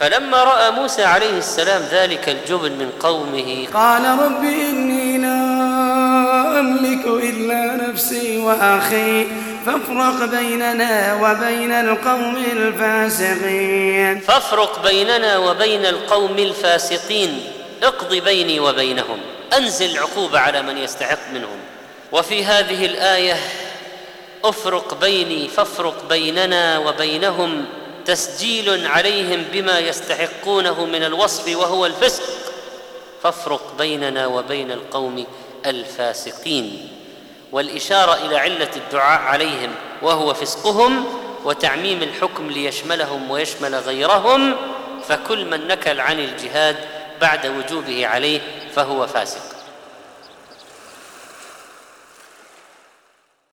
فلما رأى موسى عليه السلام ذلك الجبن من قومه قال رب إني لا أملك إلا نفسي وأخي فافرق بيننا وبين القوم الفاسقين. فافرق بيننا وبين القوم الفاسقين اقض بيني وبينهم أنزل عقوبه على من يستحق منهم. وفي هذه الآية افرق بيني فافرق بيننا وبينهم تسجيل عليهم بما يستحقونه من الوصف وهو الفسق. فافرق بيننا وبين القوم الفاسقين. والإشارة إلى علة الدعاء عليهم وهو فسقهم وتعميم الحكم ليشملهم ويشمل غيرهم فكل من نكل عن الجهاد بعد وجوبه عليه فهو فاسق.